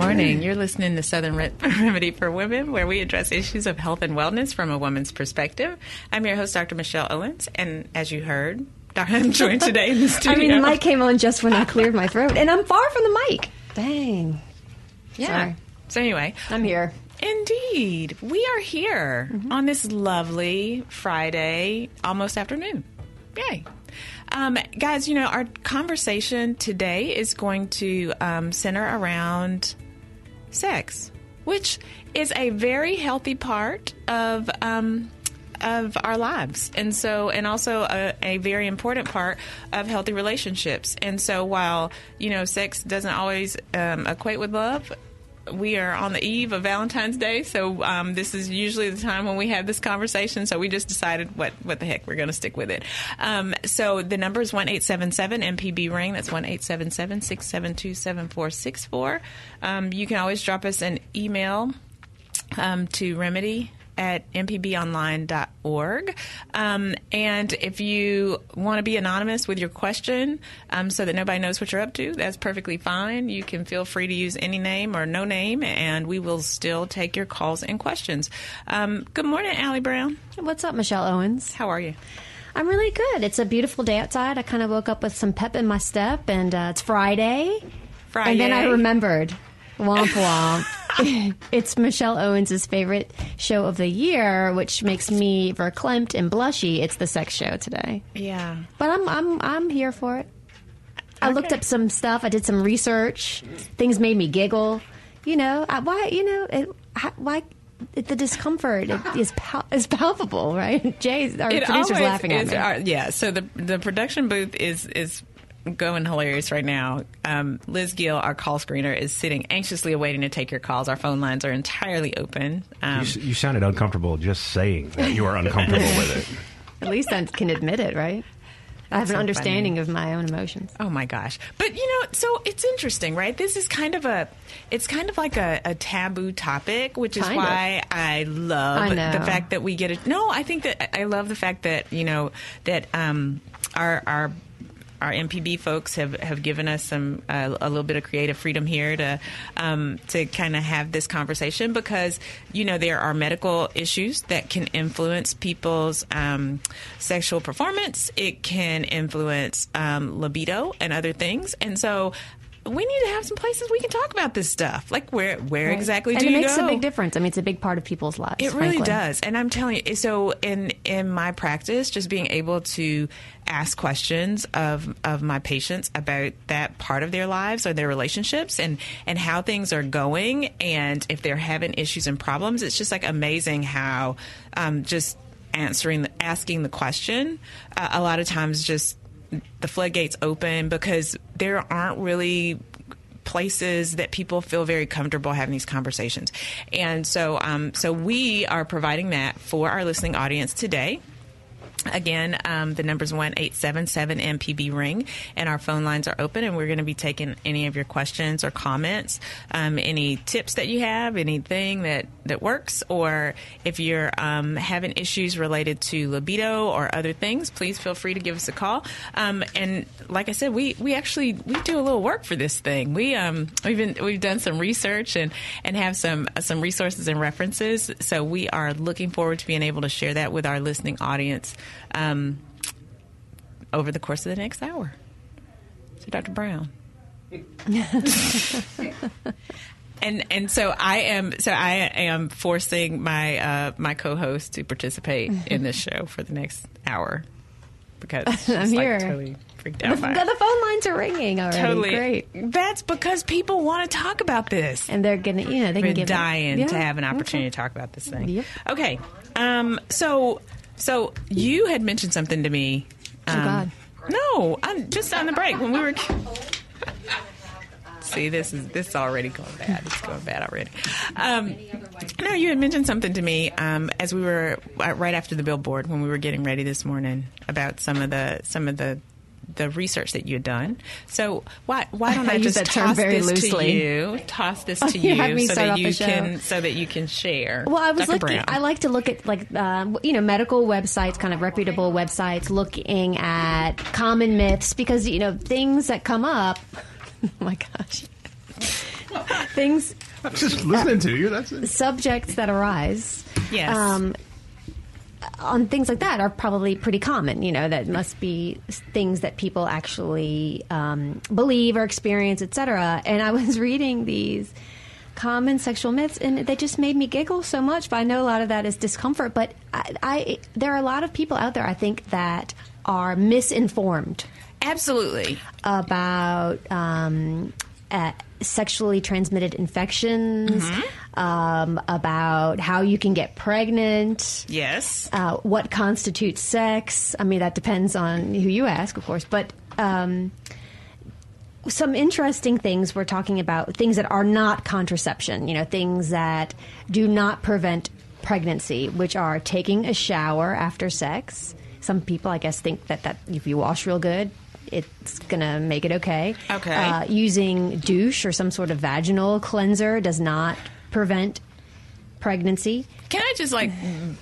Morning. You're listening to Southern Remedy for Women, where we address issues of health and wellness from a woman's perspective. I'm your host, Dr. Michelle Owens, and as you heard, I'm joined today in the studio. I mean, the mic came on just when I cleared my throat, and I'm far from the mic. Dang. yeah. Sorry. So anyway, I'm here. indeed, we are here on this lovely Friday, almost afternoon. Yay. Um, guys, you know, our conversation today is going to um, center around sex, which is a very healthy part of um, of our lives, and so and also a, a very important part of healthy relationships. And so, while you know, sex doesn't always um, equate with love. We are on the eve of Valentine's Day, so um, this is usually the time when we have this conversation. So we just decided what what the heck we're going to stick with it. Um, so the number is one eight seven seven MPB ring. That's one eight seven seven six seven two seven four six four. Um, you can always drop us an email um, to remedy at mpbonline.org. Um, and if you want to be anonymous with your question um, so that nobody knows what you're up to, that's perfectly fine. You can feel free to use any name or no name, and we will still take your calls and questions. Um, good morning, Allie Brown. What's up, Michelle Owens? How are you? I'm really good. It's a beautiful day outside. I kind of woke up with some pep in my step, and uh, it's Friday. Friday. And then I remembered. Womp womp. it's Michelle Owens' favorite show of the year, which makes me verklempt and blushy. It's the sex show today. Yeah. But I'm I'm I'm here for it. I looked up some stuff. I did some research. Things made me giggle. You know, I, why? You know, it, why? It, the discomfort it is pal- is palpable, right? Jay, our It producer's laughing at me. our- yeah. So the the production booth is is going hilarious right now. Um, Liz Gill, our call screener, is sitting anxiously awaiting to take your calls. Our phone lines are entirely open. Um, You, you sounded uncomfortable just saying that you are uncomfortable with it. At least I can admit it, right? I have so an funny. understanding of my own emotions. Oh my gosh. But you know, so it's interesting, right? This is kind of a it's kind of like a, a taboo topic, which is Kind of. why I love I the fact that we get it. No, I think that I love the fact that, you know, that um our our our MPB folks have, have given us some uh, a little bit of creative freedom here to um, to kind of have this conversation because you know there are medical issues that can influence people's um, sexual performance. It can influence um, libido and other things, and so. We need to have some places we can talk about this stuff. Like where where exactly and do it you makes go? a big difference. I mean, it's a big part of people's lives. It really frankly. does, and I'm telling you. So in in my practice, just being able to ask questions of of my patients about that part of their lives or their relationships and and how things are going, and if they're having issues and problems, it's just like amazing how um, just answering the, asking the question uh, a lot of times just the floodgates open because there aren't really places that people feel very comfortable having these conversations. And so, um, so we are providing that for our listening audience today. Again, um, the number's one eight seven seven MPB ring, and our phone lines are open, and we're going to be taking any of your questions or comments, um, any tips that you have, anything that that works, or if you're um, having issues related to libido or other things, please feel free to give us a call. Um, and like I said, we we actually we do a little work for this thing. We um we've been we've done some research and and have some some resources and references. So we are looking forward to being able to share that with our listening audience um, over the course of the next hour. So, Dr. Brown. and and so I am so I am forcing my uh, my co-host to participate in this show for the next hour because she's I'm like here. totally freaked The, out by it. the phone lines are ringing already. Totally Great. That's because people want to talk about this. And they're gonna, you know, they can We're give it- dying Yeah, to have an okay. opportunity to talk about this thing. Yep. Okay, um, so So you had mentioned something to me. Oh, God. No, I'm just on the break when we were. See, this is this is already going bad. It's going bad already. Um, no, you had mentioned something to me um, as we were uh, right after the billboard when we were getting ready this morning about some of the some of the the research that you had done. So why why don't I I, just that toss very this loosely. to you? Toss this to You you so that you can so that you can share. Well, I was Dr. looking. Brown. I like to look at like uh, you know medical websites, kind of reputable websites, looking at common myths because you know things that come up. oh my gosh, things I'm just listening to you. That's it. subjects that arise. Yes. Um, on things like that are probably pretty common. You know, that must be things that people actually um, believe or experience, etc. And I was reading these common sexual myths, and they just made me giggle so much. But I know a lot of that is discomfort. But I, I there are a lot of people out there, I think, that are misinformed Absolutely. about um, uh, sexually transmitted infections, um, about how you can get pregnant, Yes. uh, what constitutes sex. I mean, that depends on who you ask, of course, but. Um, some interesting things we're talking about things that are not contraception you know things that do not prevent pregnancy which are taking a shower after sex some people i guess think that, that if you wash real good it's gonna make it okay Okay. uh, using douche or some sort of vaginal cleanser does not prevent pregnancy Can I just like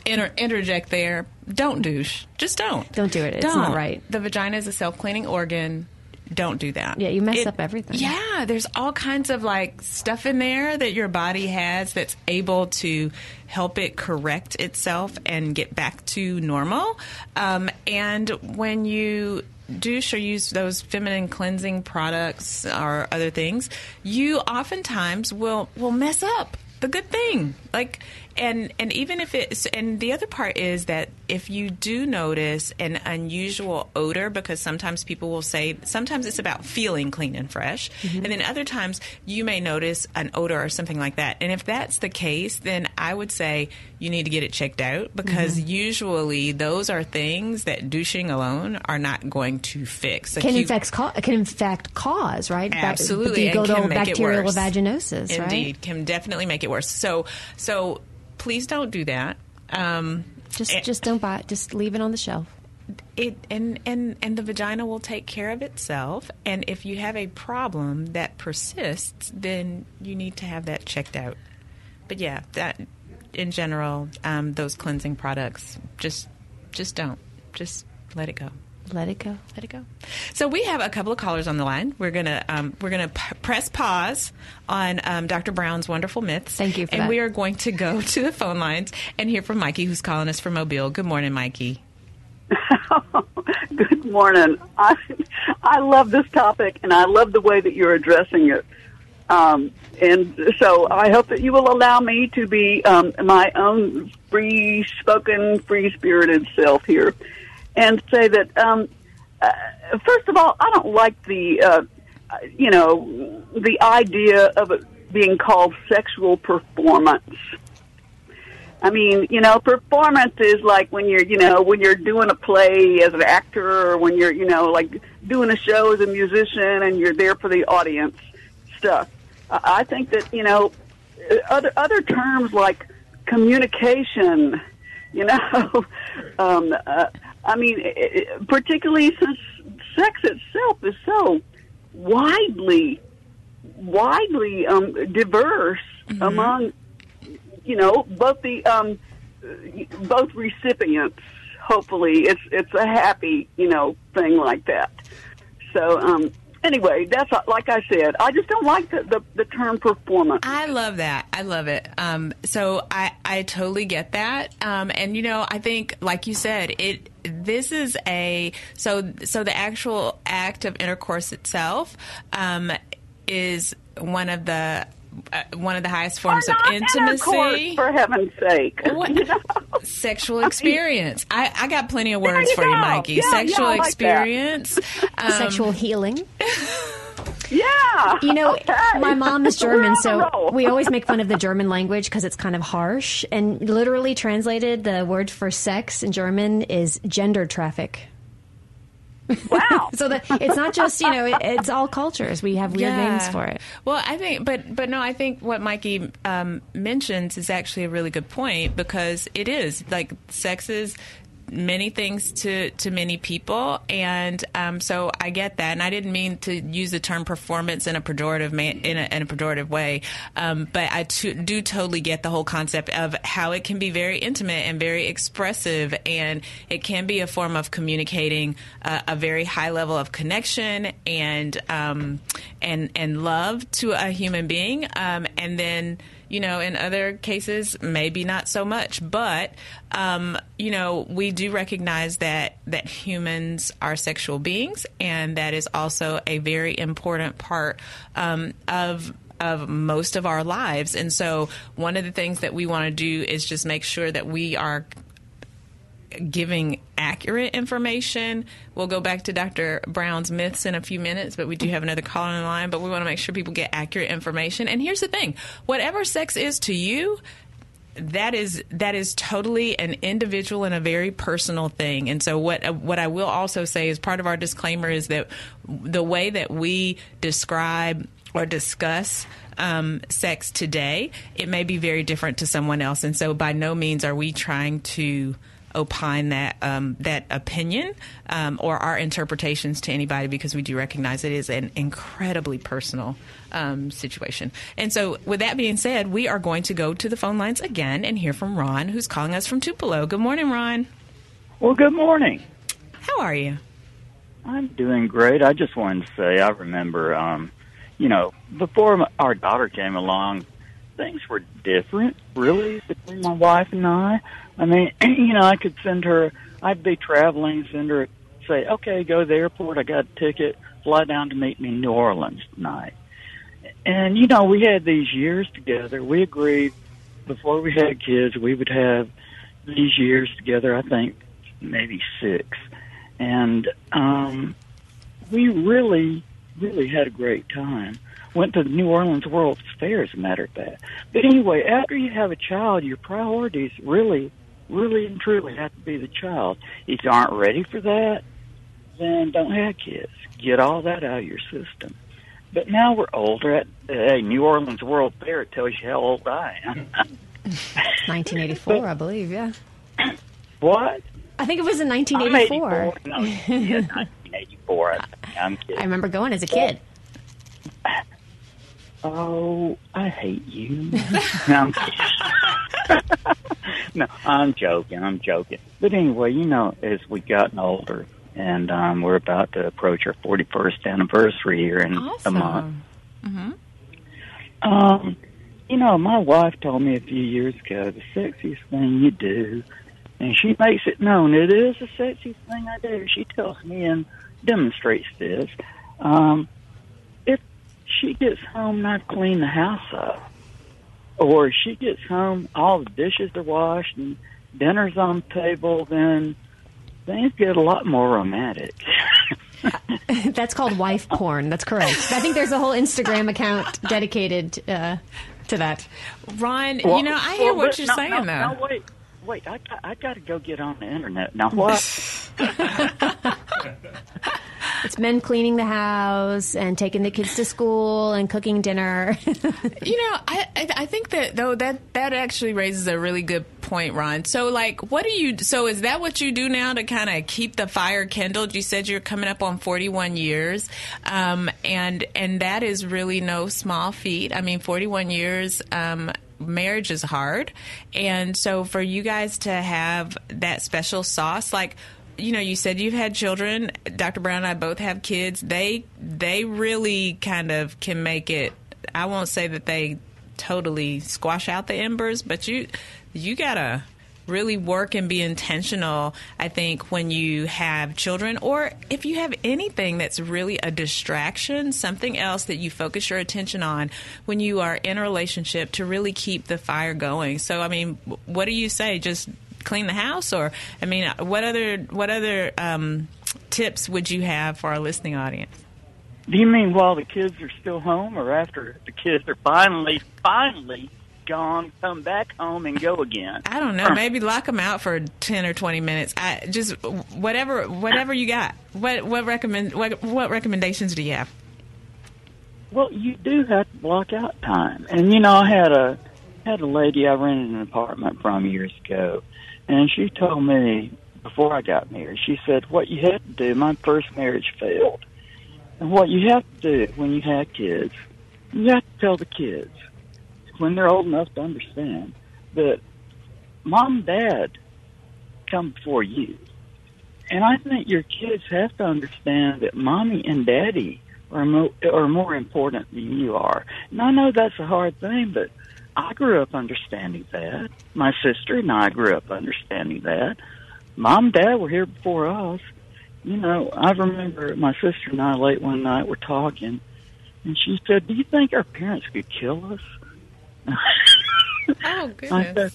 inter- interject there? Don't douche. Just don't. Don't do it. It's not right. The vagina is a self cleaning organ. Don't do that. Yeah, you mess up everything. Yeah, there's all kinds of like stuff in there that your body has that's able to help it correct itself and get back to normal. Um, and when you douche or use those feminine cleansing products or other things, you oftentimes will will mess up the good thing. Like and and even if it's and the other part is that if you do notice an unusual odor because sometimes people will say sometimes it's about feeling clean and fresh. Mm-hmm. And then other times you may notice an odor or something like that. And if that's the case then i would say you need to get it checked out because mm-hmm. usually those are things that douching alone are not going to fix. Like can you- in fact ca- can in fact cause right? Absolutely, the and can good make it bacterial vaginosis right? Indeed, can definitely make it worse. So, so please don't do that. Um, Just and- just don't buy it. Just leave it on the shelf. it and and and the vagina will take care of itself. And if you have a problem that persists, then you need to have that checked out. But yeah, that in general, um, those cleansing products, just just don't, just let it go. Let it go. Let it go. So we have a couple of callers on the line. We're gonna um, we're gonna p- press pause on um, Dr. Brown's wonderful myths. Thank you for and that. we are going to go to the phone lines and hear from Mikey, who's calling us from Mobile. Good morning, Mikey. Good morning. I I love this topic, and I love the way that you're addressing it. Um, and so I hope that you will allow me to be um, my own free-spoken, free-spirited self here, and say that um, uh, first of all, I don't like the uh, you know the idea of it being called sexual performance. I mean, you know, performance is like when you're, you know, when you're doing a play as an actor or when you're, you know, like doing a show as a musician and you're there for the audience stuff. I think that, you know, other other terms like communication, you know, um, uh, I mean, i- i- particularly since sex itself is so widely, widely um, diverse among you know, both the um, both recipients. Hopefully, it's it's a happy you know thing like that. So um, anyway, that's like I said. I just don't like the the, the term performance. I love that. I love it. Um, so I, I totally get that. Um, and you know, I think, like you said, it this is a so so the actual act of intercourse itself um, is one of the one of the highest forms of intimacy. for heaven's sake. What? You know? Sexual experience. I, I got plenty of words you for you. Mikey. Yeah, yeah, Sexual I like experience. Um, Sexual healing. Yeah. You know, Okay. my mom is German, so we always make fun of the German language because it's kind of harsh. And literally translated, the word for sex in German is gender traffic. Wow. So that it's not just you know it, it's all cultures. We have weird names for it. Well, I think, but but no, I think what Mikey um, mentions is actually a really good point because it is like sex is many things to to many people, and um, so I get that, and I didn't mean to use the term performance in a pejorative ma- in, a, in a pejorative way, um, but I do totally get the whole concept of how it can be very intimate and very expressive, and it can be a form of communicating uh, a very high level of connection and um, and and love to a human being, um, and then you know, in other cases, maybe not so much. But um, you know, we do recognize that that humans are sexual beings, and that is also a very important part um, of of most of our lives. And so, one of the things that we want to do is just make sure that we are giving accurate information. We'll go back to Dr. Brown's myths in a few minutes, but we do have another caller in line. But we want to make sure people get accurate information. And here's the thing whatever sex is to you, that is that is totally an individual and a very personal thing. And so what what I will also say is part of our disclaimer is that the way that we describe or discuss um, sex today, it may be very different to someone else. And so by no means are we trying to opine that um, that opinion um, or our interpretations to anybody because we do recognize it is an incredibly personal um, situation. And so, with that being said, we are going to go to the phone lines again and hear from Ron, who's calling us from Tupelo. Good morning, Ron. Well, good morning. How are you? I'm doing great. I just wanted to say I remember, um, you know, before our daughter came along, things were different, really, between my wife and I. I mean, you know, I could send her, I'd be traveling, send her, say, okay, go to the airport, I got a ticket, fly down to meet me in New Orleans tonight. And, you know, we had these years together. We agreed before we had kids, we would have these years together, I think maybe six. And um, we really, really had a great time. Went to the New Orleans World's Fair, as a matter of fact. But anyway, after you have a child, your priorities really, really and truly have to be the child. If you aren't ready for that, then don't have kids. Get all that out of your system. But now we're older. At hey, New Orleans World Fair it tells you how old I am. 1984, I believe. Yeah, what? I think it was in I'm 1984. 84. No, yeah, 1984. I, I'm kidding. I remember going as a kid. Oh, I hate you. no, I'm kidding. No, I'm joking. I'm joking. But anyway, you know, as we've gotten older, and um, we're about to approach our 41st anniversary here in a month. Um, you know, my wife told me a few years ago the sexiest thing you do, and she makes it known it is the sexiest thing I do. She tells me and demonstrates this. Um, if she gets home not clean the house up, or she gets home all the dishes are washed and dinner's on the table, then things get a lot more romantic. That's called wife porn. That's correct. I think there's a whole Instagram account dedicated uh, to that. Ron, Well, you know, I hear well, what you're no, saying, no, though. No, wait, wait. I I got to go get on the internet now. What? It's men cleaning the house and taking the kids to school and cooking dinner. You know, I I think that though that that actually raises a really good point, Ron. So, like, what do you? So, is that what you do now to kind of keep the fire kindled? You said you're coming up on 41 years, um, and and that is really no small feat. I mean, 41 years. Um, marriage is hard and so for you guys to have that special sauce like you know you said you've had children. Dr brown and i both have kids. They they really kind of can make it. I won't say that they totally squash out the embers but you you gotta really work and be intentional i think when you have children. Or if you have anything that's really a distraction something else that you focus your attention on when you are in a relationship to really keep the fire going. So i mean what do you say? Just clean the house or i mean what other what other um, tips would you have for our listening audience Do you mean while the kids are still home, or after the kids are finally, finally gone, come back home and go again? I don't know. Maybe lock them out for ten or twenty minutes. I just whatever, whatever you got. What what recommend what what recommendations do you have? Well, you do have to block out time, and you know, I had a had a lady I rented an apartment from years ago, and she told me before I got married, she said, "What you have to do." My first marriage failed, and what you have to do when you have kids, you have to tell the kids when they're old enough to understand that mom and dad come before you. And I think your kids have to understand that mommy and daddy are more, are more important than you are. And I know that's a hard thing, but I grew up understanding that. My sister and I grew up understanding that. Mom and dad were here before us. You know, I remember my sister and I late one night were talking, and she said, "Do you think our parents could kill us?" Oh goodness! I said,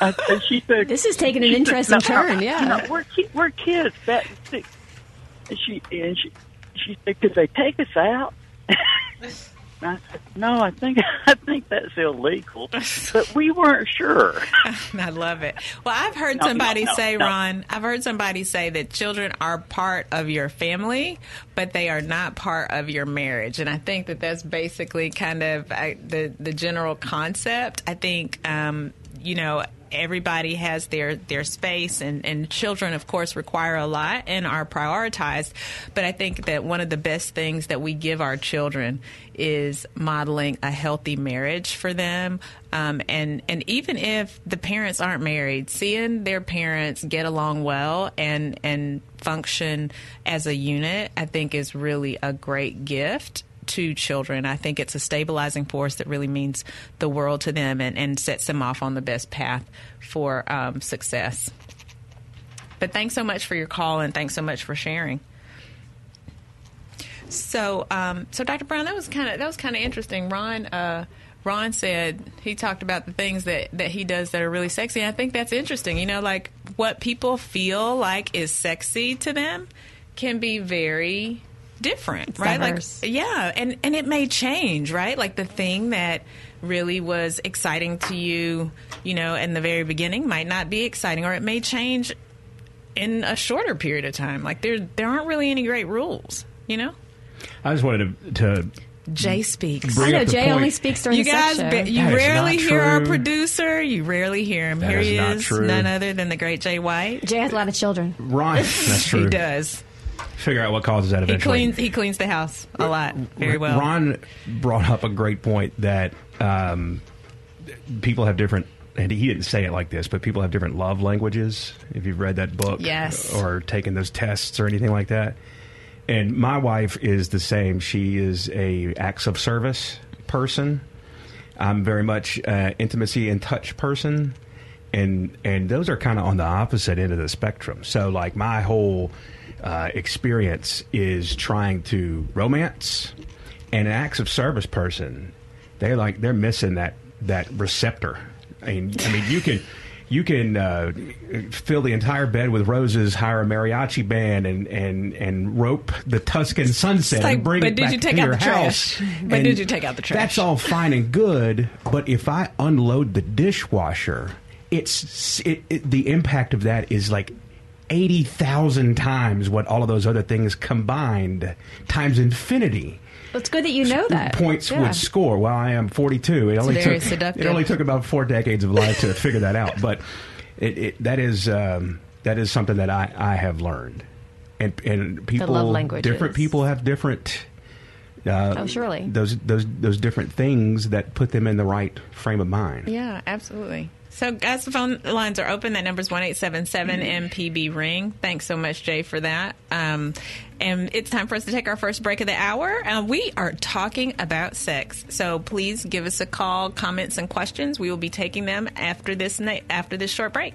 I said, she said, This is taking an interesting said, "No, turn, yeah. You know, we're ki- we're kids. That and she and she she said, "Could they take us out?" I said, "No, I think I think that's illegal." But we weren't sure. I love it. Well, I've heard No, somebody no, no, say. Ron, I've heard somebody say that children are part of your family, but they are not part of your marriage. And I think that that's basically kind of I, the the general concept. I think, um, you know. Everybody has their, their space, and, and children, of course, require a lot and are prioritized. But I think that one of the best things that we give our children is modeling a healthy marriage for them. Um, and, and even if the parents aren't married, seeing their parents get along well and, and function as a unit, I think is really a great gift to children. I think it's a stabilizing force that really means the world to them and, and sets them off on the best path for um, success. But thanks so much for your call and thanks so much for sharing. So, um, so Dr. Brown, that was kind of that was kind of interesting. Ron, uh, Ron said he talked about the things that that he does that are really sexy. And I think that's interesting. You know, like what people feel like is sexy to them can be very different, It's right? diverse. Like, yeah, and and it may change, right? Like the thing that really was exciting to you, you know, in the very beginning might not be exciting, or it may change in a shorter period of time. Like there there aren't really any great rules, you know. I just wanted to, to Jay speaks. I know Jay point. only speaks during You the guys, sex be- show. you That is rarely not hear our producer. You rarely hear him. That Here is he not is, true. none other than the great Jay White. Jay has a lot of children. Right, That's true. He does. Figure out what causes that He eventually. cleans. He cleans the house a lot, very well. Ron brought up a great point that um, people have different. And he didn't say it like this, but people have different love languages. If you've read that book, Yes. or taken those tests or anything like that. And my wife is the same. She is a acts of service person. I'm very much uh, intimacy and touch person, and and those are kind of on the opposite end of the spectrum. So like my whole uh, experience is trying to romance, and an acts of service person, they like they're missing that that receptor. I mean, I mean you can. You can uh, fill the entire bed with roses, hire a mariachi band, and and and rope the Tuscan sunset like, and bring but it did back you take to out your the trash? house. But And did you take out the trash? That's all fine and good, but if I unload the dishwasher, it's it, it, the impact of that is like eighty thousand times what all of those other things combined times infinity Well, it's good that you know that. points Yeah. would score. Well, I am 42. It only very took seductive. it only took about four decades of life to figure that out. But it, it, that is um, that is something that I, I have learned, and and people love languages. different people have different. Uh, Oh, surely. those those those different things that put them in the right frame of mind. Yeah, absolutely. So, guys, the phone lines are open. That number's one eight seven seven MPB ring. Thanks so much, Jay, for that. Um, and it's time for us to take our first break of the hour. Uh, we are talking about sex, so please give us a call, comments, and questions. We will be taking them after this na- after this short break.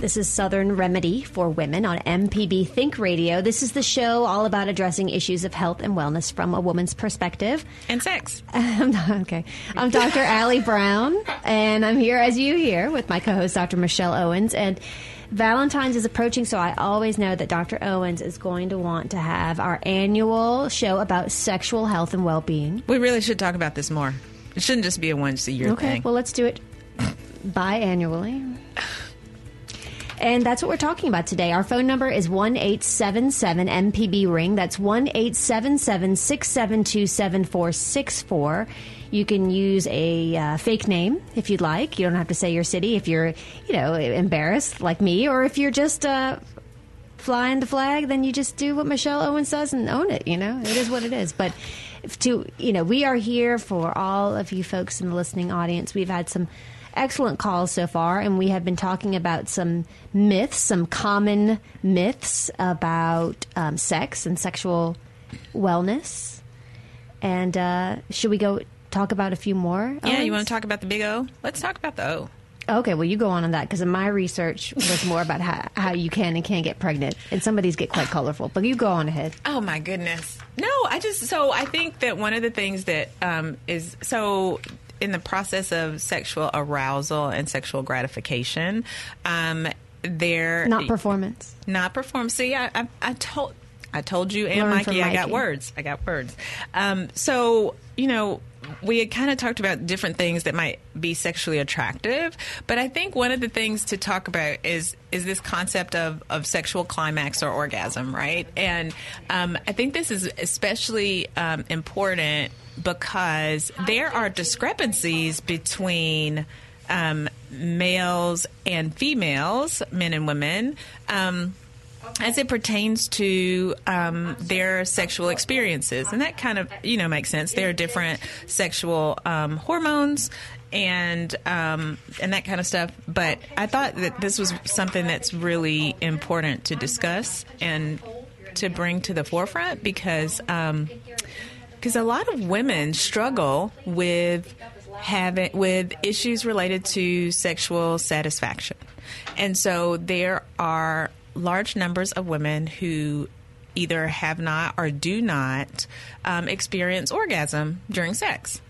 This is Southern Remedy for Women on MPB Think Radio. This is the show all about addressing issues of health and wellness from a woman's perspective. And sex. okay. I'm Dr. Allie Brown, and I'm here as you hear with my co host, Dr. Michelle Owens. And Valentine's is approaching, so I always know that Dr. Owens is going to want to have our annual show about sexual health and well being. We really should talk about this more. It shouldn't just be a once a year Okay, thing. well, let's do it biannually. And that's what we're talking about today. Our phone number is 1 877 MPB Ring. That's 1 877 672 7464. You can use a uh, fake name if you'd like. You don't have to say your city if you're, you know, embarrassed like me, or if you're just uh, flying the flag, then you just do what Michelle Owens does and own it. You know, it is what it is. But to you know, we are here for all of you folks in the listening audience. We've had some excellent calls so far, and we have been talking about some myths, some common myths about um, sex and sexual wellness. And uh, should we go talk about a few more? yeah, you want to talk about the big O? Let's talk about the O. Okay, well, you go on on that because my research was more about how, how you can and can't get pregnant, and some of these get quite colorful. But you go on ahead. Oh my goodness. No, I just so I think that one of the things that um, is so in the process of sexual arousal and sexual gratification, um, there Not performance. not performance. See, I, I, I told I told you and from Mikey, I got words. I got words. Um, so you know. We had kind of talked about different things that might be sexually attractive, but I think one of the things to talk about is is this concept of, of sexual climax or orgasm, right? And um, I think this is especially um, important because there are discrepancies between um, males and females, men and women. Um, as it pertains to um, their sexual experiences, and that kind of you know makes sense. There are different sexual um, hormones and um, and that kind of stuff. But I thought that this was something that's really important to discuss and to bring to the forefront because because a lot of women struggle with having with issues related to sexual satisfaction, and so there are large numbers of women who either have not or do not um, experience orgasm during sex.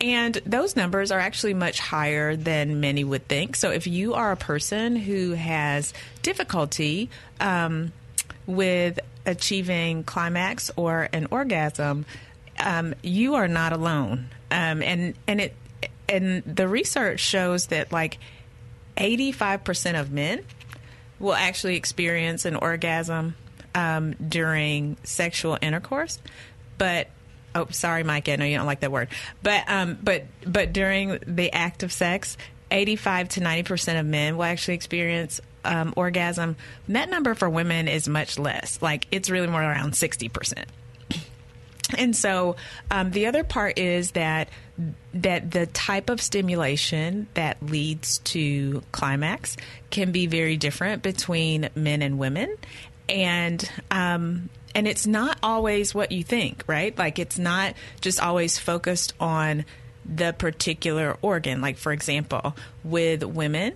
And those numbers are actually much higher than many would think. So, if you are a person who has difficulty um, with achieving climax or an orgasm, um, you are not alone. Um, and and it and the research shows that like eighty five percent of men will actually experience an orgasm um, during sexual intercourse, but oh, sorry, Mike, I know you don't like that word, but um, but but during the act of sex, eighty-five to ninety percent of men will actually experience um, orgasm. That number for women is much less. Like it's really more around sixty percent. And so um, the other part is that that the type of stimulation that leads to climax can be very different between men and women, and um, and it's not always what you think, right? Like it's not just always focused on the particular organ. Like for example, with women,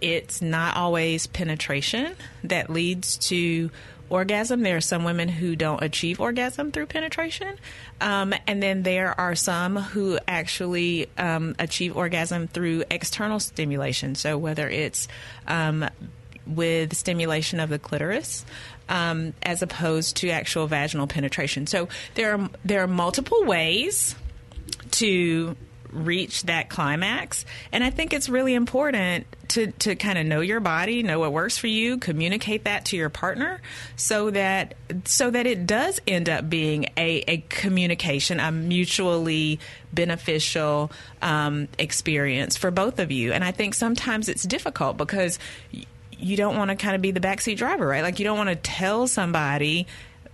it's not always penetration that leads to orgasm. There are some women who don't achieve orgasm through penetration. Um, and then there are some who actually um, achieve orgasm through external stimulation. So whether it's um, with stimulation of the clitoris. Um, as opposed to actual vaginal penetration, so there are there are multiple ways to reach that climax. And I think it's really important to, to kind of know your body, know what works for you, communicate that to your partner so that so that it does end up being a, a communication, a mutually beneficial um, experience for both of you. And I think sometimes it's difficult because you don't want to kind of be the backseat driver, right? Like you don't want to tell somebody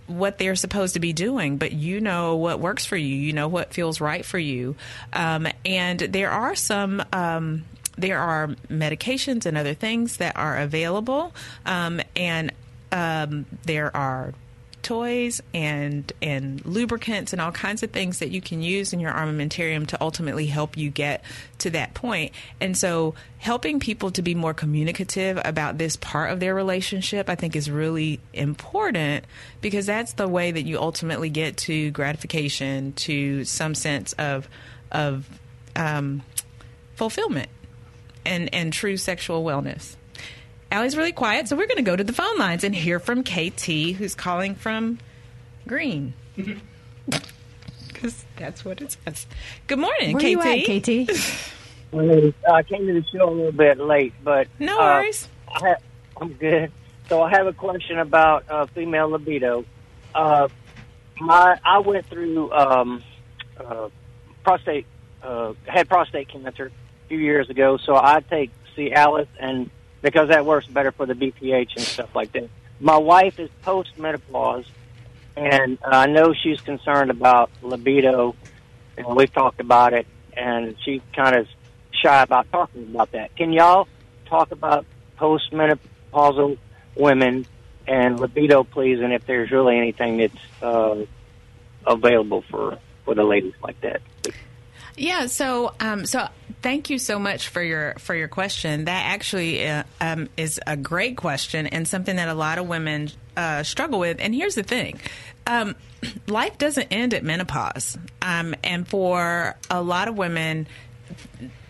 what they're supposed to be doing, but you know what works for you. You know what feels right for you. Um, and there are some. Um, there are medications and other things that are available, um, and um, there are toys and and lubricants and all kinds of things that you can use in your armamentarium to ultimately help you get to that point. And so helping people to be more communicative about this part of their relationship I think is really important because that's the way that you ultimately get to gratification to some sense of of um, fulfillment and and true sexual wellness. Allie's really quiet, so we're going to go to the phone lines and hear from KT, who's calling from Green. Because that's what it says. Good morning, Where KT. you at, KT? Well, I came to the show a little bit late, but No uh, worries. I ha- I'm good. So I have a question about uh, female libido. Uh, my I went through um, uh, prostate uh, had prostate cancer a few years ago, so I take Cialis and because that works better for the BPH and stuff like that. My wife is post menopause, and I know she's concerned about libido, and we've talked about it, and she kind of shy about talking about that. Can y'all talk about post menopausal women and libido, please, and if there's really anything that's uh, available for for the ladies like that? Yeah. So, um, so thank you so much for your for your question. That actually uh, um, is a great question and something that a lot of women uh, struggle with. And here's the thing. Um, life doesn't end at menopause, um, and for a lot of women,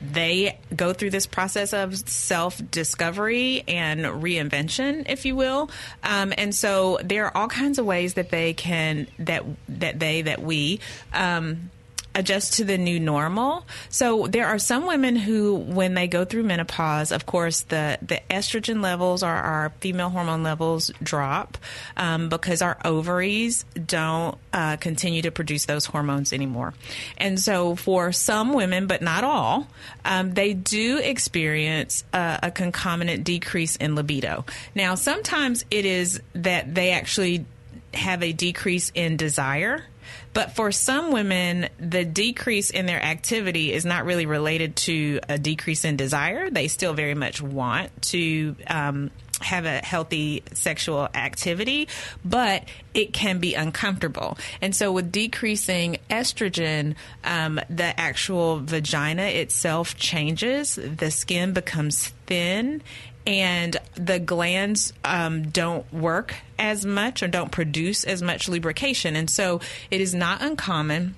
they go through this process of self discovery and reinvention, if you will. Um, and so there are all kinds of ways that they can that that they that we. Um, adjust to the new normal. So there are some women who, when they go through menopause, of course, the, the estrogen levels or our female hormone levels drop um, because our ovaries don't uh, continue to produce those hormones anymore. And so for some women, but not all, um, they do experience uh, a concomitant decrease in libido. Now, sometimes it is that they actually have a decrease in desire. But for some women, the decrease in their activity is not really related to a decrease in desire. They still very much want to um, have a healthy sexual activity, but it can be uncomfortable. And so, with decreasing estrogen, um, the actual vagina itself changes, the skin becomes thin and the glands um, don't work as much or don't produce as much lubrication. And so it is not uncommon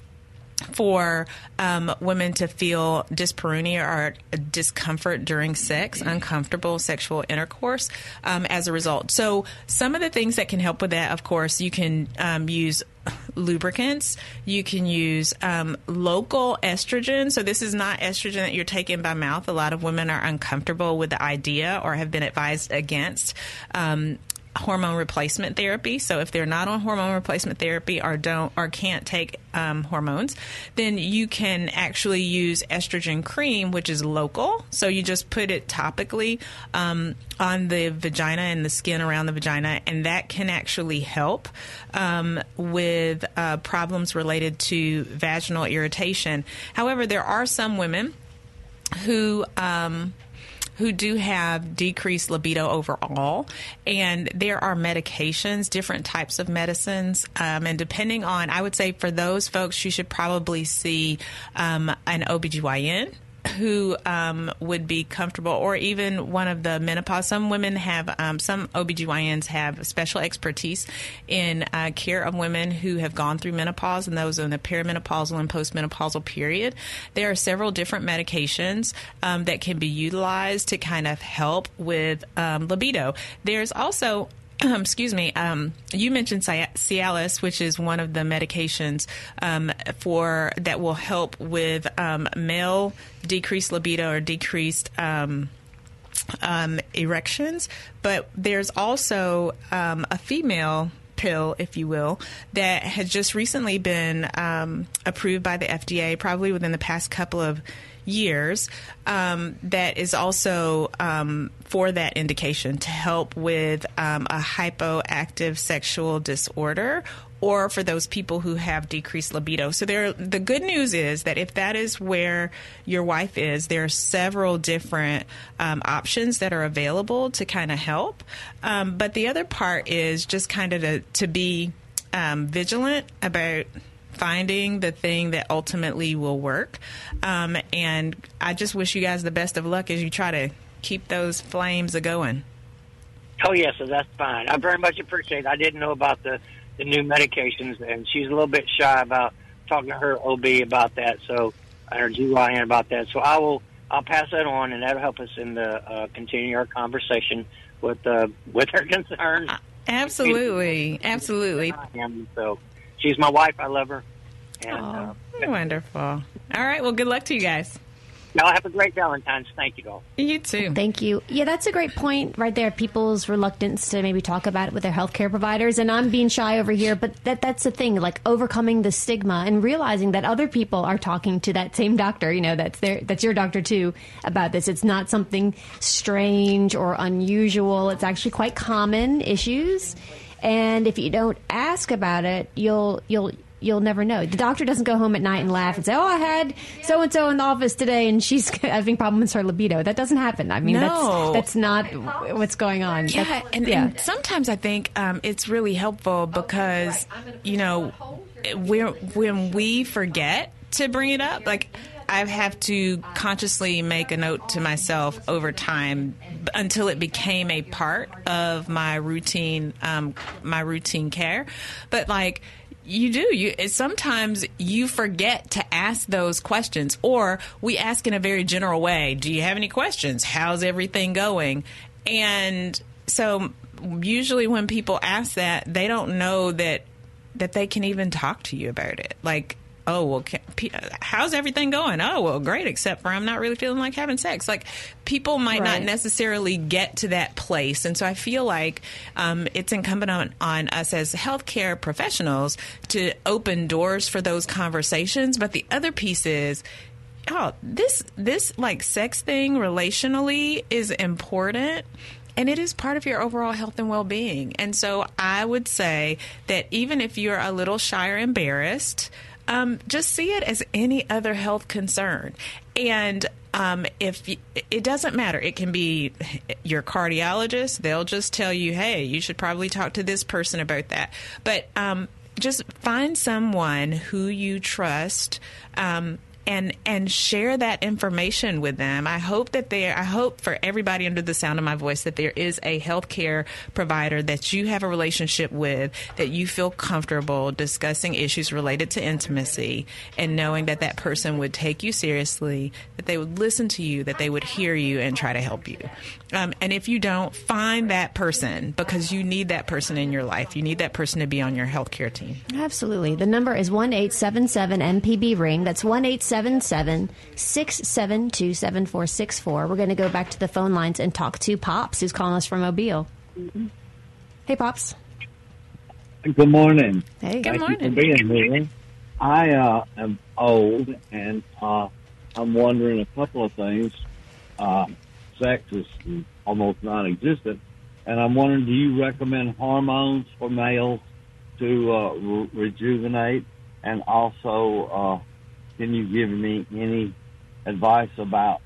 for um, women to feel dyspareunia or discomfort during sex, uncomfortable sexual intercourse um, as a result. So, some of the things that can help with that, of course, you can um, use lubricants. You can use um, local estrogen. So, this is not estrogen that you're taking by mouth. A lot of women are uncomfortable with the idea or have been advised against. Um, hormone replacement therapy. So if they're not on hormone replacement therapy or don't or can't take um, hormones, then you can actually use estrogen cream, which is local. So you just put it topically um, on the vagina and the skin around the vagina, and that can actually help um, with uh, problems related to vaginal irritation. However, there are some women who um, who do have decreased libido overall. And there are medications, different types of medicines. Um, and depending on, I would say for those folks, you should probably see um, an OBGYN who um, would be comfortable, or even one of the menopause. Some women have, um, some OBGYNs have special expertise in uh, care of women who have gone through menopause and those in the perimenopausal and postmenopausal period. There are several different medications um, that can be utilized to kind of help with um, libido. There's also um, excuse me, um, you mentioned Cialis, which is one of the medications um, for that will help with um, male decreased libido or decreased um, um, erections. But there's also a female pill, if you will, that has just recently been approved by the FDA, probably within the past couple of years um, that is also um, for that indication to help with um, a hypoactive sexual disorder or for those people who have decreased libido. So there the good news is that if that is where your wife is, there are several different um, options that are available to kind of help. Um, but the other part is just kind of to, to be um, vigilant about finding the thing that ultimately will work. Um, and I just wish you guys the best of luck as you try to keep those flames a going. Oh yes, so that's fine. I very much appreciate. it. I didn't know about the the new medications, and she's a little bit shy about talking to her OB about that. So, and her GYN about that. So I will. I'll pass that on, and that'll help us in the uh, continue our conversation with uh, with her concerns. Absolutely, absolutely. And so, she's my wife. I love her. And, uh, Wonderful. All right. Well, good luck to you guys. y'all have a great Valentine's. Thank you all. You too. Thank you. Yeah, that's a great point right there. People's reluctance to maybe talk about it with their healthcare providers, and I'm being shy over here, but that that's the thing, like overcoming the stigma and realizing that other people are talking to that same doctor. You know, that's their that's your doctor too about this. It's not something strange or unusual. It's actually quite common issues, and if you don't ask about it, you'll you'll you'll never know. The doctor doesn't go home at night and laugh and say, "Oh, I had so and so in the office today, and she's having problems with her libido." That doesn't happen. I mean, No. that's that's not what's going on. Yeah, and, yeah. and sometimes I think um, it's really helpful because you know when when we forget to bring it up, like I have to consciously make a note to myself over time until it became a part of my routine, um, my routine care. But like. You do. You sometimes you forget to ask those questions, or we ask in a very general way. Do you have any questions? How's everything going? And so usually when people ask that, they don't know that that they can even talk to you about it. Like, oh well, can, how's everything going? Oh well, great. Except for I'm not really feeling like having sex. Like people might not necessarily get to that place, and so I feel like um, it's incumbent on on us as healthcare professionals to open doors for those conversations. But the other piece is oh this this like sex thing relationally is important and it is part of your overall health and well-being and so i would say that even if you're a little shy or embarrassed um, just see it as any other health concern and um, if y- it doesn't matter, it can be your cardiologist. They'll just tell you, "Hey, you should probably talk to this person about that." But um, just find someone who you trust um, and and share that information with them. I hope that there. I hope for everybody under the sound of my voice that there is a healthcare provider that you have a relationship with that you feel comfortable discussing issues related to intimacy and knowing that that person would take you seriously, that they would listen to you, that they would hear you and try to help you. Um, and if you don't, find that person because you need that person in your life. You need that person to be on your healthcare team. Absolutely. The number is one eight seven seven MPB ring. That's one eight seven seven six seven two seven four six four. We're going to go back to the phone lines and talk to Pops, who's calling us from Mobile. Hey, Pops. Good morning. Hey. Good Thank you morning. for being here. I uh, am old, and uh, I'm wondering a couple of things. Uh, sex is almost non-existent, and I'm wondering, do you recommend hormones for males to uh, re- rejuvenate? And also, uh, can you give me any advice about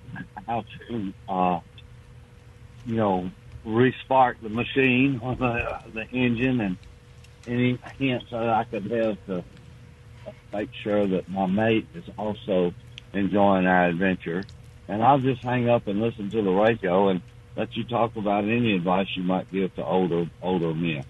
how to, uh, you know, respark the machine, the, the engine, and any hints that I could have to make sure that my mate is also enjoying our adventure. And I'll just hang up and listen to the radio and let you talk about any advice you might give to older older men.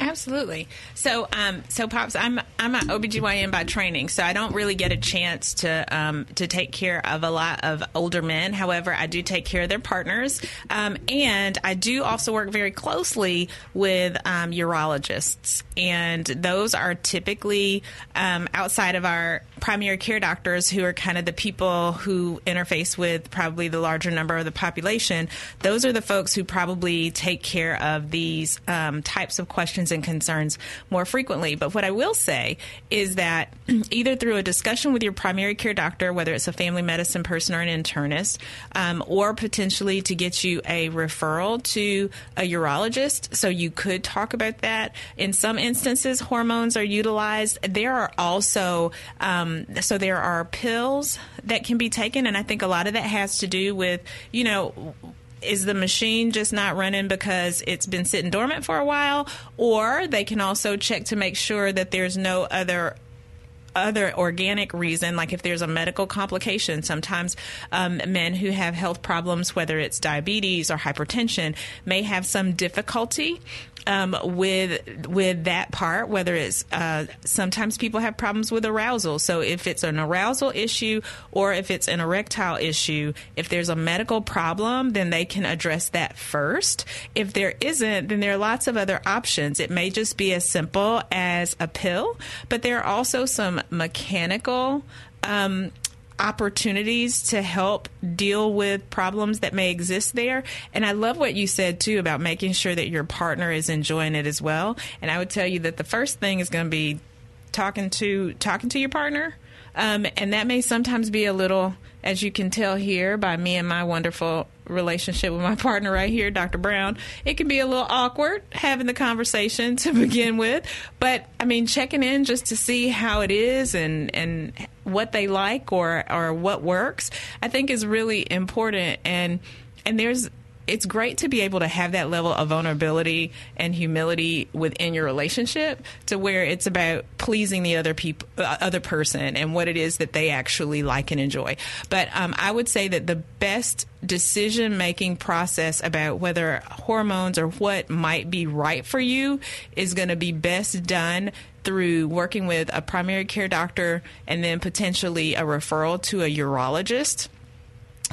Absolutely. So, um, so pops, I'm I'm an OBGYN by training, so I don't really get a chance to um, to take care of a lot of older men. However, I do take care of their partners, um, and I do also work very closely with um, urologists, and those are typically um, outside of our primary care doctors, who are kind of the people who interface with probably the larger number of the population. Those are the folks who probably take care of these um, types of questions questions and concerns more frequently. But what I will say is that either through a discussion with your primary care doctor, whether it's a family medicine person or an internist, um, or potentially to get you a referral to a urologist, so you could talk about that. In some instances, hormones are utilized. There are also um, so there are pills that can be taken, and I think a lot of that has to do with you know is the machine just not running because it's been sitting dormant for a while? Or they can also check to make sure that there's no other other organic reason, like if there's a medical complication, sometimes um, men who have health problems, whether it's diabetes or hypertension, may have some difficulty um, with with that part. Whether it's uh, sometimes people have problems with arousal. So if it's an arousal issue or if it's an erectile issue, if there's a medical problem, then they can address that first. If there isn't, then there are lots of other options. It may just be as simple as a pill, but there are also some mechanical. Um, opportunities to help deal with problems that may exist there. And I love what you said too about making sure that your partner is enjoying it as well. And I would tell you that the first thing is going to be talking to talking to your partner. Um, and that may sometimes be a little, as you can tell here by me and my wonderful relationship with my partner right here, Dr. Brown, it can be a little awkward having the conversation to begin with. But I mean, checking in just to see how it is and, and what they like or, or what works, I think is really important. And, and there's, it's great to be able to have that level of vulnerability and humility within your relationship to where it's about pleasing the other people uh, other person and what it is that they actually like and enjoy. But um, i would say that the best decision making process about whether hormones or what might be right for you is going to be best done through working with a primary care doctor and then potentially a referral to a urologist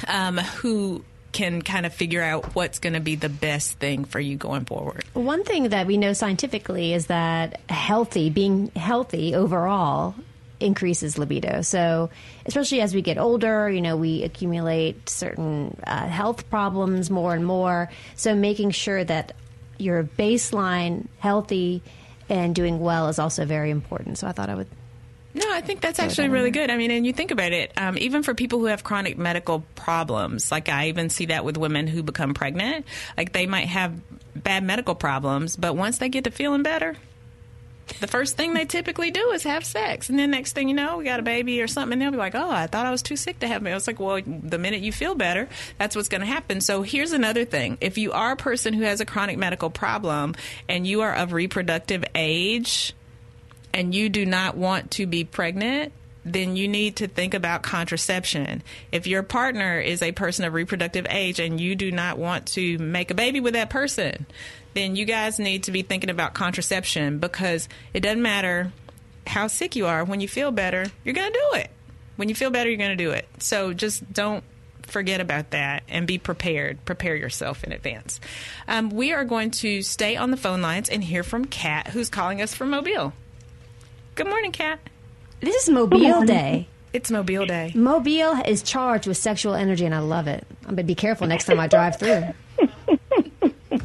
um, who can kind of figure out what's going to be the best thing for you going forward. One thing that we know scientifically is that healthy, being healthy overall, increases libido. So, especially as we get older, you know, we accumulate certain uh, health problems more and more. So, making sure that your baseline healthy and doing well is also very important. So, I thought I would no, I think that's actually really good. I mean, and you think about it, um, even for people who have chronic medical problems, like I even see that with women who become pregnant, like they might have bad medical problems, but once they get to feeling better, the first thing they typically do is have sex. And then next thing you know, we got a baby or something, and they'll be like, oh, I thought I was too sick to have me. I was like, well, the minute you feel better, that's what's going to happen. So here's another thing. If you are a person who has a chronic medical problem and you are of reproductive age, and you do not want to be pregnant, then you need to think about contraception. If your partner is a person of reproductive age and you do not want to make a baby with that person, then you guys need to be thinking about contraception because it doesn't matter how sick you are. When you feel better, you're going to do it. When you feel better, you're going to do it. So just don't forget about that and be prepared. Prepare yourself in advance. Um, we are going to stay on the phone lines and hear from Kat, who's calling us from Mobile. Good morning, Kat. This is Mobile Day. It's Mobile Day. Mobile is charged with sexual energy, and I love it. I'm gonna be careful next time I drive through.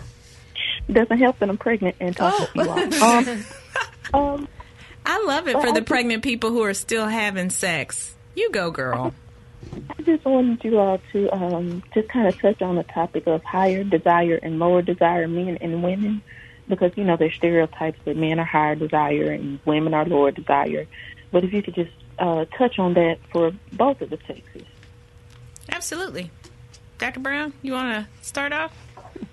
Doesn't help that I'm pregnant and talking to you all. Um, um, I love it for the pregnant people who are still having sex. You go, girl. I just wanted you all to um, just kind of touch on the topic of higher desire and lower desire men and women because you know there's stereotypes that men are higher desire and women are lower desire. But if you could just uh, touch on that for both of the sexes. Absolutely, Dr. Brown, you want to start off?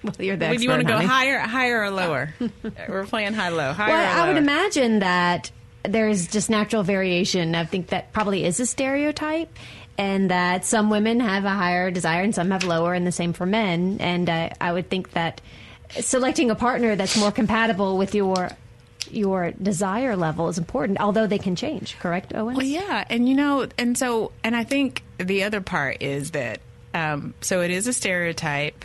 Well, you're the Do you want to go honey. higher, higher or lower? We're playing high low. Higher Well, or I would imagine that there's just natural variation. I think that probably is a stereotype, and that some women have a higher desire and some have lower, and the same for men. And uh, I would think that selecting a partner that's more compatible with your your desire level is important, although they can change. Correct, Owen? Well, yeah, and you know, and so, and I think the other part is that, um, so it is a stereotype.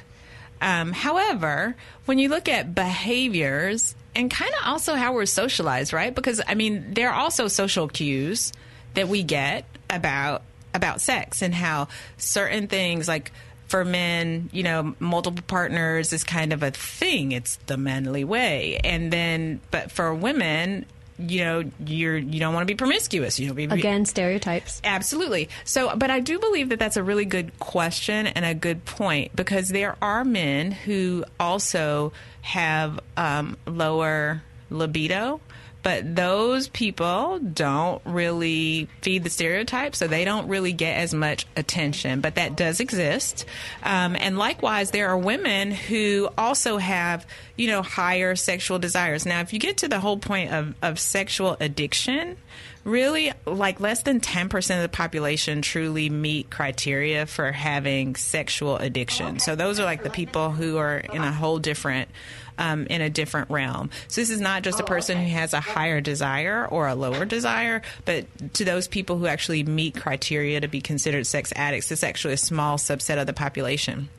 Um, however, when you look at behaviors and kind of also how we're socialized, right? Because I mean, there are also social cues that we get about about sex and how certain things like for men, you know, multiple partners is kind of a thing. It's the manly way. And then, but for women, you know, you're you don't want to be promiscuous. You know, be Again, stereotypes. Absolutely. So, but I do believe that that's a really good question and a good point because there are men who also have um, lower libido. But those people don't really feed the stereotype, so they don't really get as much attention. But that does exist. Um, and likewise, there are women who also have, you know, higher sexual desires. Now, if you get to the whole point of, of sexual addiction, really like less than 10% of the population truly meet criteria for having sexual addiction. So those are like the people who are in a whole different um, in a different realm. So this is not just a person who has a higher desire or a lower desire, but to those people who actually meet criteria to be considered sex addicts, it's actually a small subset of the population.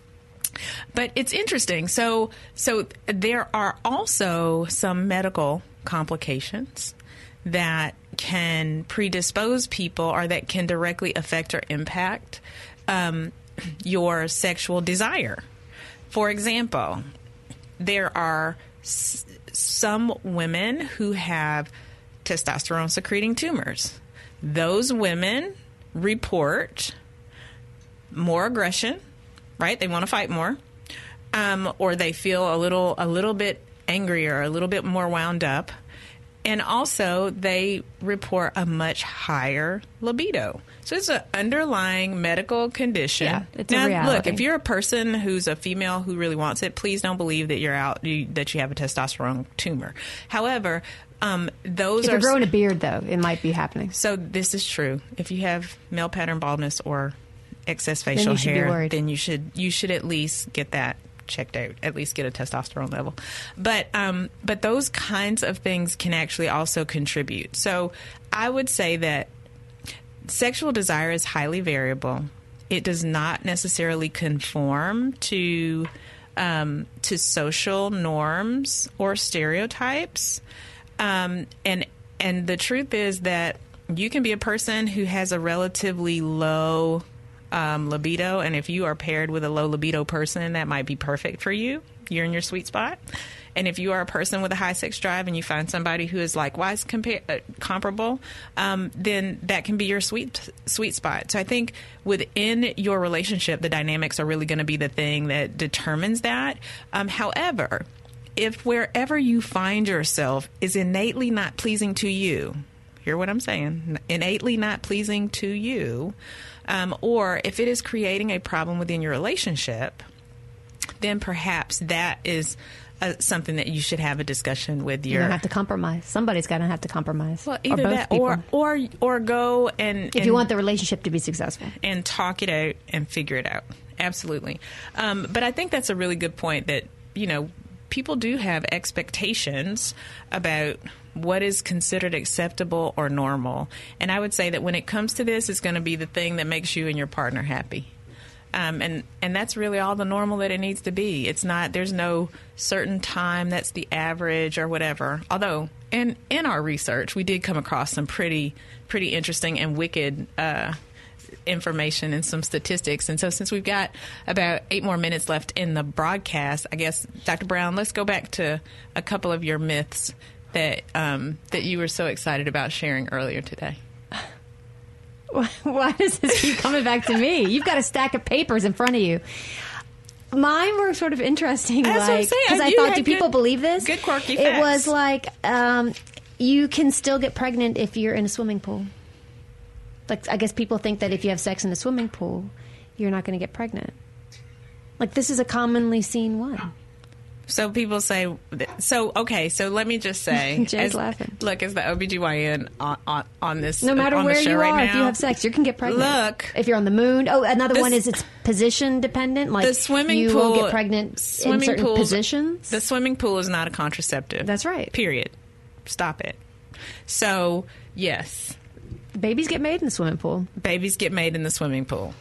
But it's interesting. So, so there are also some medical complications that can predispose people or that can directly affect or impact um, your sexual desire. For example, there are s- some women who have testosterone secreting tumors. Those women report more aggression, right? They want to fight more, um, or they feel a little a little bit angrier, a little bit more wound up, and also they report a much higher libido. So it's an underlying medical condition. Yeah, it's a reality. look, if you're a person who's a female who really wants it, please don't believe that you're out you, that you have a testosterone tumor. However, um, those If are you're growing a beard, though, it might be happening. so this is true. If you have male pattern baldness or excess facial be hair, then you should you should at least get that checked out. At least get a testosterone level. But um, but those kinds of things can actually also contribute. So I would say that sexual desire is highly variable. It does not necessarily conform to um, to social norms or stereotypes. Um, and and the truth is that you can be a person who has a relatively low um, libido, and if you are paired with a low libido person, that might be perfect for you. You're in your sweet spot. And if you are a person with a high sex drive and you find somebody who is likewise compar- uh, comparable, um, then that can be your sweet sweet spot. So I think within your relationship, the dynamics are really going to be the thing that determines that. Um, however, if wherever you find yourself is innately not pleasing to you, hear what I'm saying, innately not pleasing to you, um, or if it is creating a problem within your relationship, then perhaps that is uh, something that you should have a discussion with your. gonna have to compromise. Somebody's gonna have to compromise. well, Or either both that, people. or or or go and if and- you want the relationship to be successful. and talk it out and figure it out. Absolutely. Um, but I think that's a really good point that, you know, people do have expectations about what is considered acceptable or normal. And I would say that when it comes to this, it's going to be the thing that makes you and your partner happy. Um, and and that's really all the normal that it needs to be. It's not there's no certain time that's the average or whatever. Although in in our research we did come across some pretty pretty interesting and wicked uh, information and some statistics. And so since we've got about eight more minutes left in the broadcast, I guess Dr. Brown, let's go back to a couple of your myths that um, that you were so excited about sharing earlier today. Why does this keep coming back to me? You've got a stack of papers in front of you. Mine were sort of interesting, That's what I'm like saying. because I thought, do people good- believe this? good quirky It was like um, you can still get pregnant if you're in a swimming pool. Like I guess people think that if you have sex in a swimming pool, you're not going to get pregnant. Like this is a commonly seen one. So people say, so okay. So let me just say, Jay's as- laughing. Look, as the OBGYN on, on, on this, No matter where you right are, now, if you have sex, you can get pregnant. Look, if you're on the moon. Oh, another The one is it's position dependent. Like the swimming you pool will get pregnant in certain pools- positions. The swimming pool is not a contraceptive. That's right. Period. Stop it. So yes, Babies get made in the swimming pool. babies get made in the swimming pool.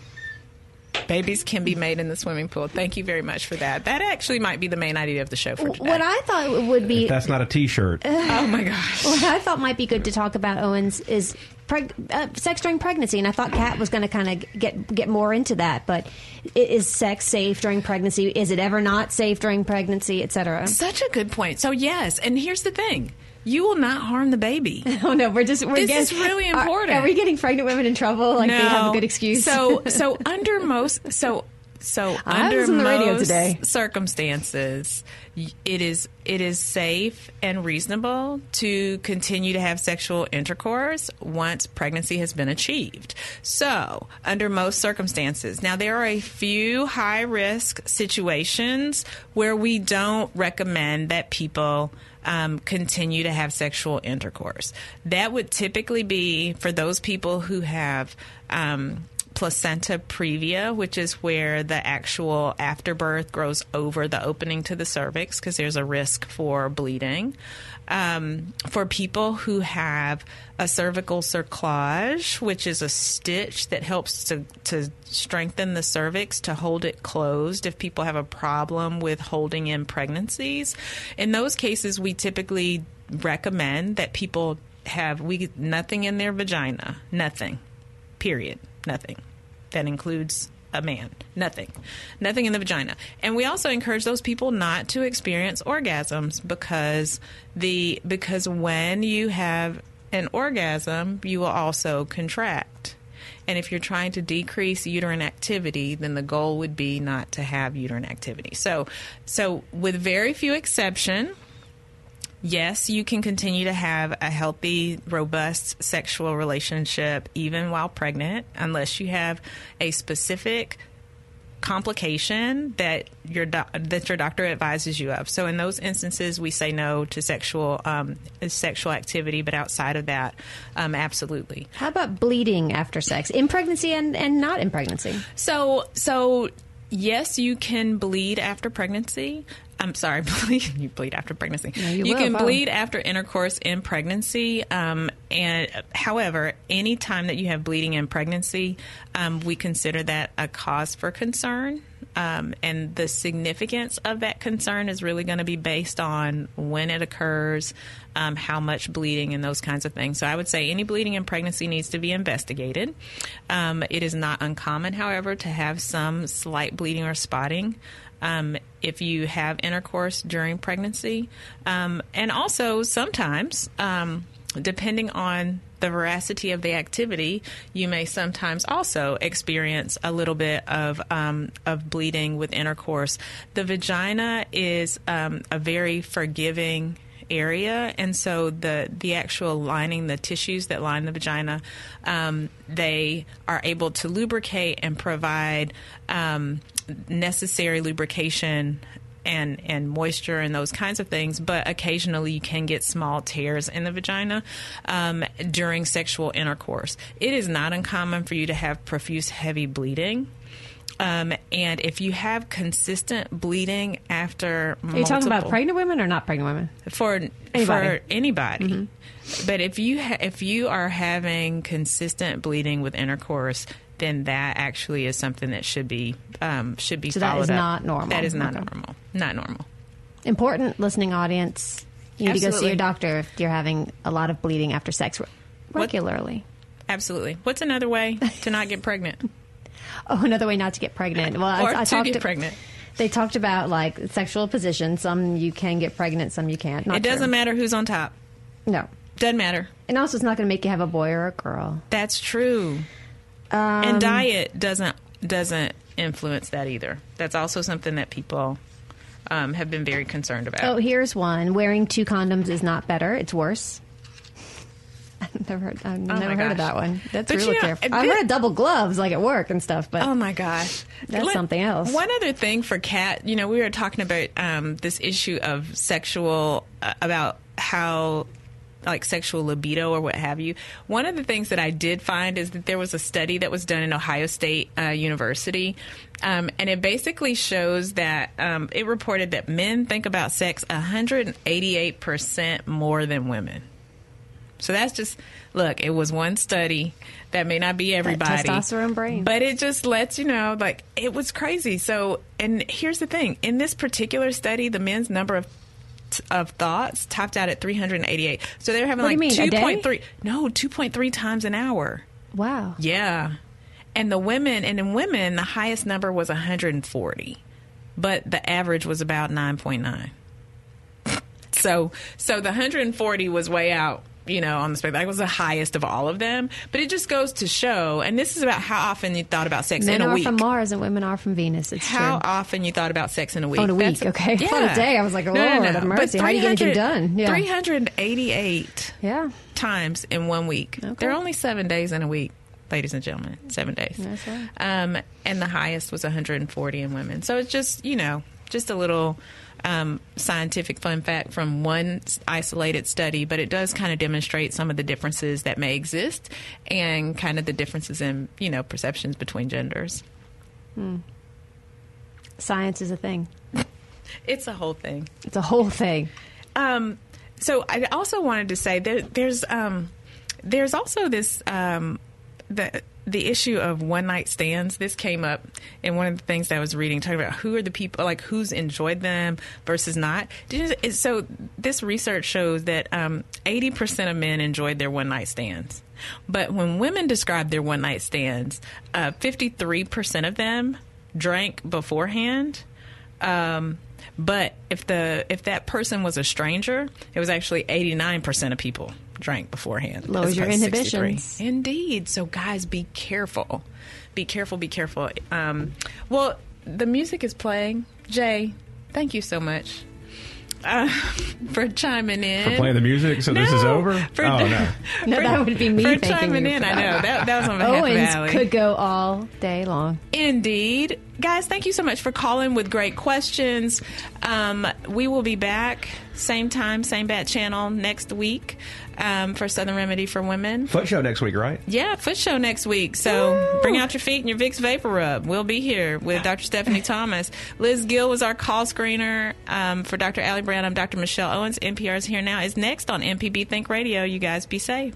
Babies can be made in the swimming pool. Thank you very much for that. That actually might be the main idea of the show for today. What I thought would be If that's not a T-shirt. oh my gosh. what I thought might be good to talk about Owens is preg- uh, sex during pregnancy, and I thought Kat was going to kind of get get more into that. But i- is sex safe during pregnancy? Is it ever not safe during pregnancy, etc.? Such a good point. So yes, and here's the thing: you will not harm the baby. Oh no, we're just we're This getting, is really important. Are, we getting pregnant women in trouble? Like they have a good excuse. So so under most so so I under was the radio most circumstances it is it is safe and reasonable to continue to have sexual intercourse once pregnancy has been achieved. So, under most circumstances. Now there are a few high risk situations where we don't recommend that people um, continue to have sexual intercourse. That would typically be for those people who have um, placenta previa, which is where the actual afterbirth grows over the opening to the cervix because there's a risk for bleeding. Um, for people who have a cervical cerclage, which is a stitch that helps to, to strengthen the cervix to hold it closed if people have a problem with holding in pregnancies. In those cases, we typically recommend that people have we nothing in their vagina, nothing period. Nothing. That includes a man. Nothing. Nothing in the vagina. And we also encourage those people not to experience orgasms because the because when you have an orgasm, you will also contract. And if you're trying to decrease uterine activity, then the goal would be not to have uterine activity. So so with very few exception, yes, you can continue to have a healthy, robust sexual relationship even while pregnant, unless you have a specific complication that your doc- that your doctor advises you of. So in those instances, we say no to sexual um, sexual activity, but outside of that, um, absolutely. How about bleeding after sex in pregnancy and, and not in pregnancy? So, so yes, you can bleed after pregnancy. I'm sorry, bleed. You bleed after pregnancy. you you will, can bleed after intercourse in pregnancy. Um, and however, any time that you have bleeding in pregnancy, um, we consider that a cause for concern. Um, and the significance of that concern is really going to be based on when it occurs, um, how much bleeding, and those kinds of things. So I would say any bleeding in pregnancy needs to be investigated. Um, it is not uncommon, however, to have some slight bleeding or spotting. Um, if you have intercourse during pregnancy, um, and also sometimes, um, depending on the veracity of the activity, you may sometimes also experience a little bit of um, of bleeding with intercourse. The vagina is um, a very forgiving area, and so the the actual lining, the tissues that line the vagina, um, they are able to lubricate and provide um, necessary lubrication and and moisture and those kinds of things. But occasionally you can get small tears in the vagina um, during sexual intercourse. It is not uncommon for you to have profuse heavy bleeding. Um, and if you have consistent bleeding after Are you talking about pregnant women or not pregnant women? for Anybody. for anybody. But if you ha- if you are having consistent bleeding with intercourse, then that actually is something that should be um, should be So that is up. not normal. That is not Okay. normal. Not normal. Important listening audience. You need to go see your doctor if you're having a lot of bleeding after sex re- regularly. Absolutely. What's another way to not get pregnant? Oh, another way not to get pregnant. Well, Or I, I to talked get pregnant. They talked about like sexual position. Some you can get pregnant, some you can't. Not it doesn't true. matter who's on top. No, Doesn't matter. and also it's not going to make you have a boy or a girl. That's true. Um, and diet doesn't doesn't influence that either. That's also something that people um, have been very concerned about. Oh, here's one: wearing two condoms is not better; it's worse. I've never heard, I've Oh, never heard of that one. That's But, really you know, careful. it- I've heard of double gloves, like at work and stuff, but Oh my gosh, That's something else. One other thing for Kat, you know, we were talking about um, this issue of sexual uh, about how like sexual libido or what have you. One of the things that I did find is that there was a study that was done in Ohio State uh, University, um, and it basically shows that um, it reported that men think about sex 188 percent more than women. So that's just look. It was one study that may not be everybody. testosterone brain. but it just lets you know, like it was crazy. So, and here's the thing: in this particular study, the men's number of of thoughts topped out at 388. So they were having What like you mean, a day? 2.3 no, 2.3 times an hour. Wow. Yeah. And the women, and in women, the highest number was 140, but the average was about 9.9. So, so the 140 was way out, you know, on the spectrum. That was the highest of all of them. But it just goes to show, and this is about how often you thought about sex Men in a week. Men are from Mars and women are from Venus. It's how true. often you thought about sex in a week? Oh, in a week, That's- okay. I thought a day. I was like, Lord have mercy. How you get anything done? Yeah. 388 Yeah. times in one week. There are only seven days in a week, ladies and gentlemen. Seven days. Right. Um, and the highest was 140 in women. So it's just, you know, just a little um, scientific fun fact from one isolated study, but it does kind of demonstrate some of the differences that may exist and kind of the differences in, you know, perceptions between genders. Hmm. Science is a thing. It's a whole thing. It's a whole thing. Um, so I also wanted to say there, there's um, there's also this um, the the issue of one night stands. This came up in one of the things that I was reading, talking about who are the people like who's enjoyed them versus not. You, so this research shows that um, eighty percent of men enjoyed their one night stands. But when women describe their one night stands, three percent of them drank beforehand. Um, but if the if that person was a stranger, it was actually eighty nine percent of people drank beforehand. Lowers as your opposed to 63. inhibitions. Indeed. So guys, be careful. Be careful. Be careful. Um, well, the music is playing. Jay, thank you so much. Uh, for chiming in. For playing the music, so this is over? for- oh, no. No, that would be me for chiming you in. for I know that, that was on behalf of Owens Allie. could go all day long. Indeed. Guys, thank you so much for calling with great questions. Um, we will be back, same time, same bat channel next week um, for Southern Remedy for Women. Foot show next week, right? Yeah, foot show next week. So bring out your feet and your Vicks VapoRub. We'll be here with Dr. Stephanie Thomas. Liz Gill was our call screener um, for Dr. Allie Brown. I'm Dr. Michelle Owens. NPR's Here Now is next on MPB Think Radio. You guys be safe.